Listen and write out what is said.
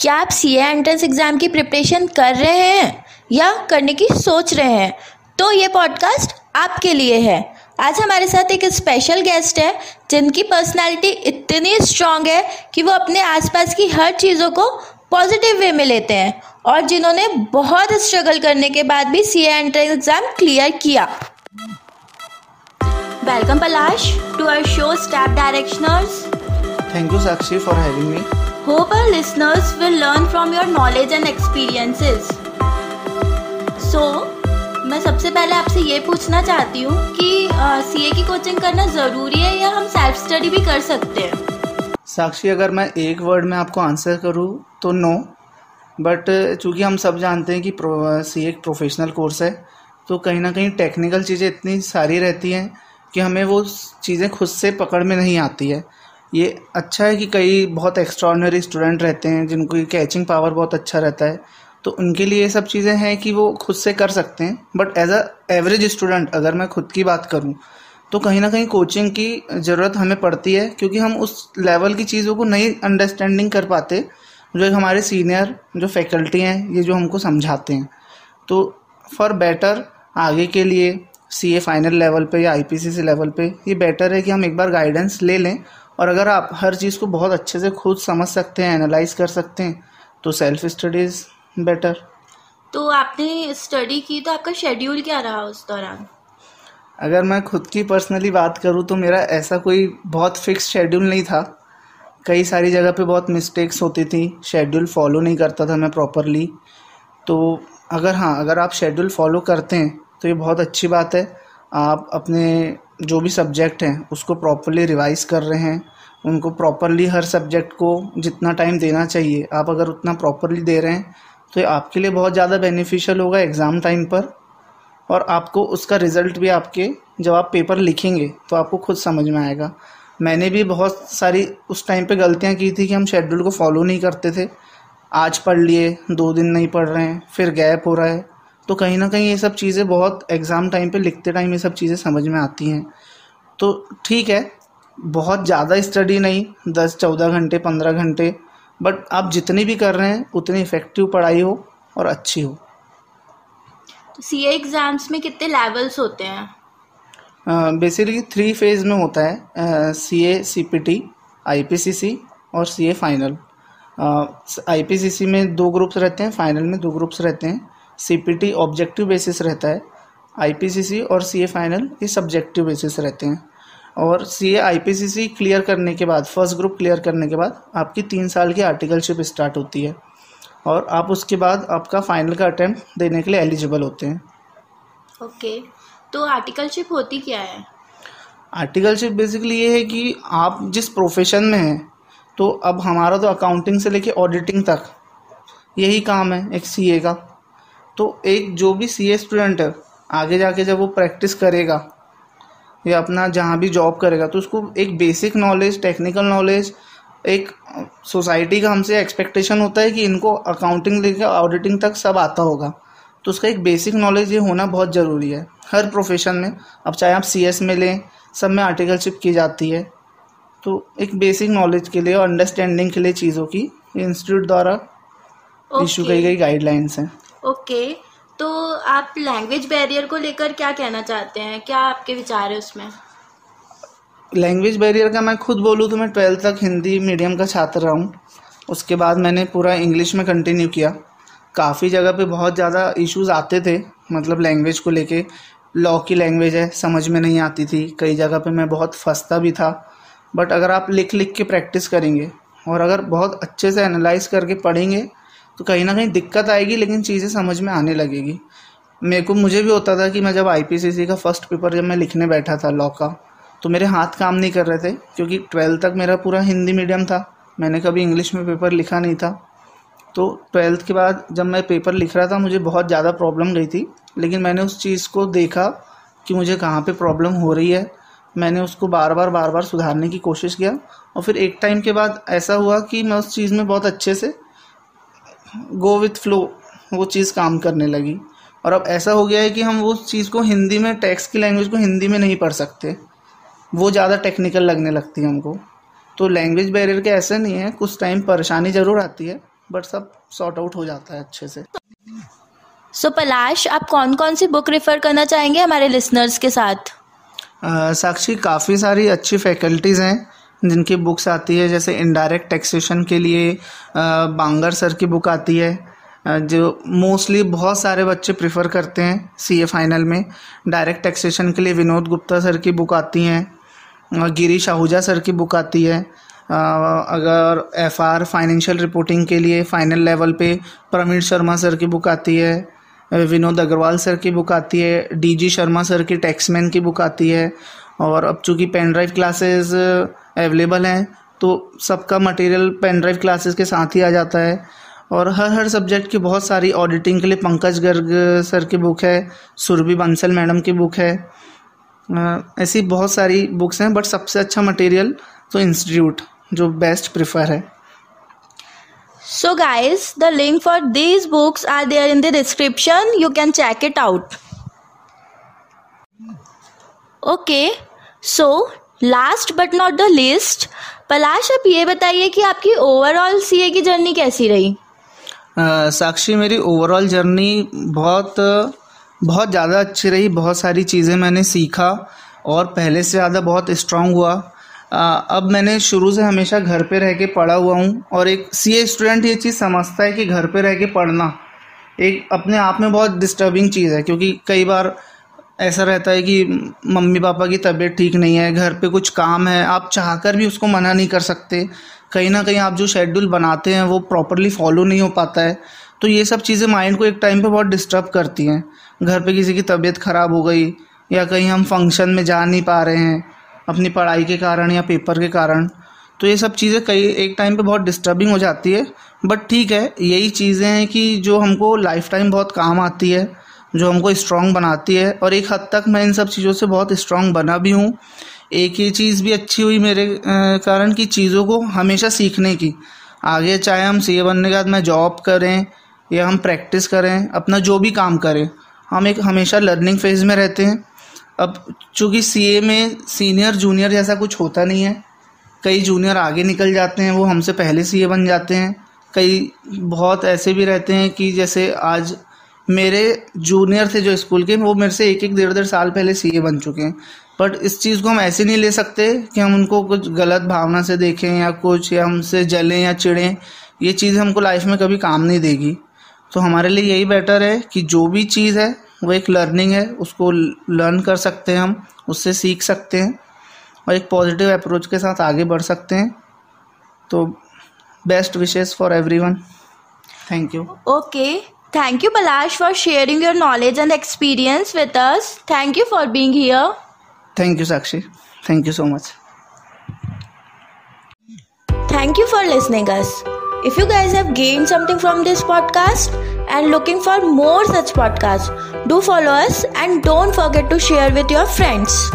क्या आप C entrance exam की प्रिपरेशन कर रहे हैं या करने की सोच रहे हैं? तो ये पॉडकास्ट आपके लिए है। आज हमारे साथ एक स्पेशल गेस्ट है जिनकी पर्सनालिटी इतनी स्ट्रांग है कि वो अपने आसपास की हर चीज़ों को पॉजिटिव वे में लेते हैं और जिन्होंने बहुत स्ट्रगल करने के बाद भी सी एंट्रेंस एग्ज़ाम क्लियर किया। Welcome Palash to our show step डायरेक्शनर्स Thank you, Sakshi, for having me. Hope our listeners will learn from your knowledge and experiences. So, मैं सबसे पहले आपसे ये पूछना चाहती हूँ कि सी ए की कोचिंग करना ज़रूरी है या हम सेल्फ स्टडी भी कर सकते हैं? साक्षी अगर मैं एक वर्ड में आपको आंसर करूँ तो नो बट चूँकि हम सब जानते हैं कि सी ए एक प्रोफेशनल कोर्स है तो कहीं ना कहीं टेक्निकल चीज़ें इतनी सारी रहती हैं कि हमें वो चीज़ें खुद से पकड़ में नहीं आती है। ये अच्छा है कि कई बहुत एक्स्ट्रॉर्डनरी स्टूडेंट रहते हैं, जिनको कैचिंग पावर बहुत अच्छा रहता है। तो उनके लिए ये सब चीज़ें हैं कि वो खुद से कर सकते हैं। But as a average student अगर मैं खुद की बात करूँ तो कहीं ना कहीं कोचिंग की ज़रूरत हमें पड़ती है, क्योंकि हम उस लेवल की चीज़ों को नहीं अंडरस्टैंडिंग कर पाते, जो हमारे सीनियर जो फैकल्टी हैं, ये जो हमको समझाते हैं। तो फॉर बेटर आगे के लिए सी ए फाइनल लेवल पे या आई पी सी सी लेवल पे, ये बेटर है कि हम एक बार गाइडेंस ले लें और अगर आप हर चीज़ को बहुत अच्छे से खुद समझ सकते हैं एनालाइज कर सकते हैं तो सेल्फ स्टडीज़ बेटर तो आपने स्टडी की तो आपका शेड्यूल क्या रहा उस दौरान? अगर मैं खुद की पर्सनली बात करूँ तो मेरा ऐसा कोई बहुत फिक्स शेड्यूल नहीं था। कई सारी जगह पे बहुत मिस्टेक्स होती थी। शेड्यूल फॉलो नहीं करता था मैं प्रॉपरली तो अगर हाँ अगर आप शेड्यूल फॉलो करते हैं तो ये बहुत अच्छी बात है। आप अपने जो भी सब्जेक्ट हैं, उसको प्रॉपरली रिवाइज कर रहे हैं। उनको प्रॉपरली हर सब्जेक्ट को जितना टाइम देना चाहिए, आप अगर उतना प्रॉपरली दे रहे हैं तो आपके लिए बहुत ज़्यादा बेनिफिशियल होगा एग्ज़ाम टाइम पर। और आपको उसका रिज़ल्ट भी आपके, जब आप पेपर लिखेंगे तो आपको खुद समझ में आएगा। मैंने भी बहुत सारी उस टाइम पे गलतियाँ की थी कि हम शेड्यूल को फॉलो नहीं करते थे। आज पढ़ लिए, दो दिन नहीं पढ़ रहे हैं, फिर गैप हो रहा है। तो कहीं ना कहीं ये सब चीज़ें बहुत एग्ज़ाम टाइम पे लिखते टाइम ये सब चीज़ें समझ में आती हैं। तो ठीक है बहुत ज़्यादा स्टडी नहीं दस चौदह घंटे पंद्रह घंटे बट आप जितनी भी कर रहे हैं उतनी इफ़ेक्टिव पढ़ाई हो और अच्छी हो। सी एग्ज़ाम्स में कितने लेवल्स होते हैं? बेसिकली थ्री फ़ेज़ में होता है C A C P T I P C C और C A final I P C सी में दो ग्रुप्स रहते हैं फाइनल में दो ग्रुप्स रहते हैं। सीपीटी ऑब्जेक्टिव बेसिस रहता है आईपीसीसी और सीए फाइनल ये सब्जेक्टिव बेसिस रहते हैं। और सी ए आई क्लियर करने के बाद फ़र्स्ट ग्रुप क्लियर करने के बाद आपकी तीन साल की आर्टिकलशिप स्टार्ट होती है। और आप उसके बाद आपका फाइनल का अटैम्प्ट देने के लिए एलिजिबल होते हैं। Okay okay. तो आर्टिकलशिप होती क्या है? आर्टिकलशिप बेसिकली ये है कि आप जिस प्रोफेशन में हैं तो अब हमारा तो अकाउंटिंग से लेके ऑडिटिंग तक यही काम है एक सीए का। तो एक जो भी सी स्टूडेंट है आगे जाके जब वो प्रैक्टिस करेगा या अपना जहाँ भी जॉब करेगा तो उसको एक बेसिक नॉलेज टेक्निकल नॉलेज एक सोसाइटी का हमसे एक्सपेक्टेशन होता है कि इनको अकाउंटिंग लेकर ऑडिटिंग तक सब आता होगा। तो उसका एक बेसिक नॉलेज ये होना बहुत ज़रूरी है। हर प्रोफेशन में अब चाहे आप सी में लें सब में आर्टिकलशिप की जाती है। तो एक बेसिक नॉलेज के लिए और अंडरस्टैंडिंग के लिए चीज़ों की इंस्टीट्यूट द्वारा इशू की गई गाइडलाइंस हैं। ओके तो आप लैंग्वेज बैरियर को लेकर क्या कहना चाहते हैं? क्या आपके विचार है उसमें? लैंग्वेज बैरियर का मैं खुद बोलूँ तो मैं ट्वेल्थ तक हिंदी मीडियम का छात्र रहा हूँ। उसके बाद मैंने पूरा इंग्लिश में कंटिन्यू किया। काफ़ी जगह पे बहुत ज़्यादा इश्यूज़ आते थे मतलब लैंग्वेज को लेके। लॉ की लैंग्वेज है, समझ में नहीं आती थी। कई जगह पे मैं बहुत फंसता भी था। बट अगर आप लिख लिख के प्रैक्टिस करेंगे, और अगर बहुत अच्छे से एनालाइज करके पढ़ेंगे तो कहीं ना कहीं दिक्कत आएगी, लेकिन चीज़ें समझ में आने लगेगी। मेरे को, मुझे भी होता था कि मैं जब आईपीसीसी का फ़र्स्ट पेपर जब मैं लिखने बैठा था लॉ का तो मेरे हाथ काम नहीं कर रहे थे, क्योंकि ट्वेल्थ तक मेरा पूरा हिंदी मीडियम था। मैंने कभी इंग्लिश में पेपर लिखा नहीं था। तो ट्वेल्थ के बाद जब मैं पेपर लिख रहा था, मुझे बहुत ज़्यादा प्रॉब्लम गई थी, लेकिन मैंने उस चीज़ को देखा कि मुझे कहाँ पे प्रॉब्लम हो रही है। मैंने उसको बार बार बार बार सुधारने की कोशिश किया, और फिर एक टाइम के बाद ऐसा हुआ कि मैं उस चीज़ में बहुत अच्छे से गो विथ फ्लो वो चीज़ काम करने लगी। और अब ऐसा हो गया है कि हम वो चीज़ को हिंदी में टेक्स्ट की लैंग्वेज को हिंदी में नहीं पढ़ सकते। वो ज़्यादा टेक्निकल लगने लगती है हमको। तो लैंग्वेज बैरियर के ऐसे नहीं है कुछ टाइम परेशानी ज़रूर आती है बट सब सॉर्ट आउट हो जाता है अच्छे से। सो so, पलाश आप कौन कौन सी बुक रेफर करना चाहेंगे हमारे लिसनर्स के साथ? आ, साक्षी काफ़ी सारी अच्छी फैकल्टीज़ हैं। जिनकी बुक्स आती है, जैसे इनडायरेक्ट टैक्सेशन के लिए बांगर सर की बुक आती है जो मोस्टली बहुत सारे बच्चे प्रेफर करते हैं सी ए फाइनल में। डायरेक्ट टैक्सेशन के लिए विनोद गुप्ता सर की बुक आती हैं गिरीश आहूजा सर की बुक आती है। अगर एफ़ आर फाइनेंशियल रिपोर्टिंग के लिए फाइनल लेवल पे प्रवीण शर्मा सर की बुक आती है विनोद अग्रवाल सर की बुक आती है डी जी शर्मा सर की टैक्समैन की बुक आती है, और अब चूँकि पेन ड्राइव क्लासेस अवेलेबल हैं तो सबका मटेरियल पेन ड्राइव क्लासेस के साथ ही आ जाता है। और हर हर सब्जेक्ट की बहुत सारी ऑडिटिंग के लिए पंकज गर्ग सर की बुक है सुरभि बंसल मैडम की बुक है। ऐसी बहुत सारी बुक्स हैं बट सबसे अच्छा मटेरियल तो इंस्टीट्यूट जो बेस्ट प्रिफर है। So guys, the link for these books are there in the description you can check it out okay so last but not the least, Palash आप ये बताइए कि आपकी ओवरऑल सीए की journey कैसी रही? uh, साक्षी मेरी ओवरऑल जर्नी बहुत बहुत ज़्यादा अच्छी रही। बहुत सारी चीज़ें मैंने सीखा और पहले से ज़्यादा बहुत स्ट्रांग हुआ। अब मैंने शुरू से हमेशा घर पे रह के पढ़ा हुआ हूँ और एक सीए स्टूडेंट ये चीज़ समझता है कि घर पे रह के पढ़ना एक अपने आप में बहुत डिस्टर्बिंग चीज़ है क्योंकि कई बार ऐसा रहता है कि मम्मी पापा की तबीयत ठीक नहीं है, घर पे कुछ काम है, आप चाहकर भी उसको मना नहीं कर सकते। कहीं ना कहीं आप जो शेड्यूल बनाते हैं, वो प्रॉपरली फॉलो नहीं हो पाता है। तो ये सब चीज़ें माइंड को एक टाइम पे बहुत डिस्टर्ब करती हैं। घर पे किसी की तबीयत ख़राब हो गई, या कहीं हम फ़ंक्शन में जा नहीं पा रहे हैं, अपनी पढ़ाई के कारण या पेपर के कारण तो ये सब चीज़ें कई, एक टाइम पे बहुत डिस्टर्बिंग हो जाती है। बट ठीक है, यही चीज़ें हैं कि जो हमको लाइफ टाइम बहुत काम आती है। जो हमको स्ट्रांग बनाती है। और एक हद तक मैं इन सब चीज़ों से बहुत स्ट्रांग बना भी हूँ। एक ये चीज़ भी अच्छी हुई मेरे कारण कि चीज़ों को हमेशा सीखने की। आगे चाहे हम सीए बनने के बाद मैं जॉब करें या हम प्रैक्टिस करें, अपना जो भी काम करें, हम एक हमेशा लर्निंग फ़ेज़ में रहते हैं। अब चूँकि सी में सीनियर जूनियर जैसा कुछ होता नहीं है, कई जूनियर आगे निकल जाते हैं, वो हमसे पहले सीए बन जाते हैं। कई बहुत ऐसे भी रहते हैं कि जैसे आज मेरे जूनियर थे जो स्कूल के, वो मेरे से एक एक डेढ़ डेढ़ साल पहले सीए बन चुके हैं। बट इस चीज़ को हम ऐसे नहीं ले सकते कि हम उनको कुछ गलत भावना से देखें या कुछ, या हमसे जलें या चिड़ें ये चीज़ हमको लाइफ में कभी काम नहीं देगी। तो हमारे लिए यही बेटर है कि जो भी चीज़ है, वो एक लर्निंग है, उसको लर्न कर सकते हैं हम, उससे सीख सकते हैं और एक पॉजिटिव अप्रोच के साथ आगे बढ़ सकते हैं। तो best wishes for everyone thank you okay Thank you, Balash, for sharing your knowledge and experience with us. Thank you for being here. Thank you, Sakshi. Thank you so much. Thank you for listening us. If you guys have gained something from this podcast and looking for more such podcasts, do follow us and don't forget to share with your friends.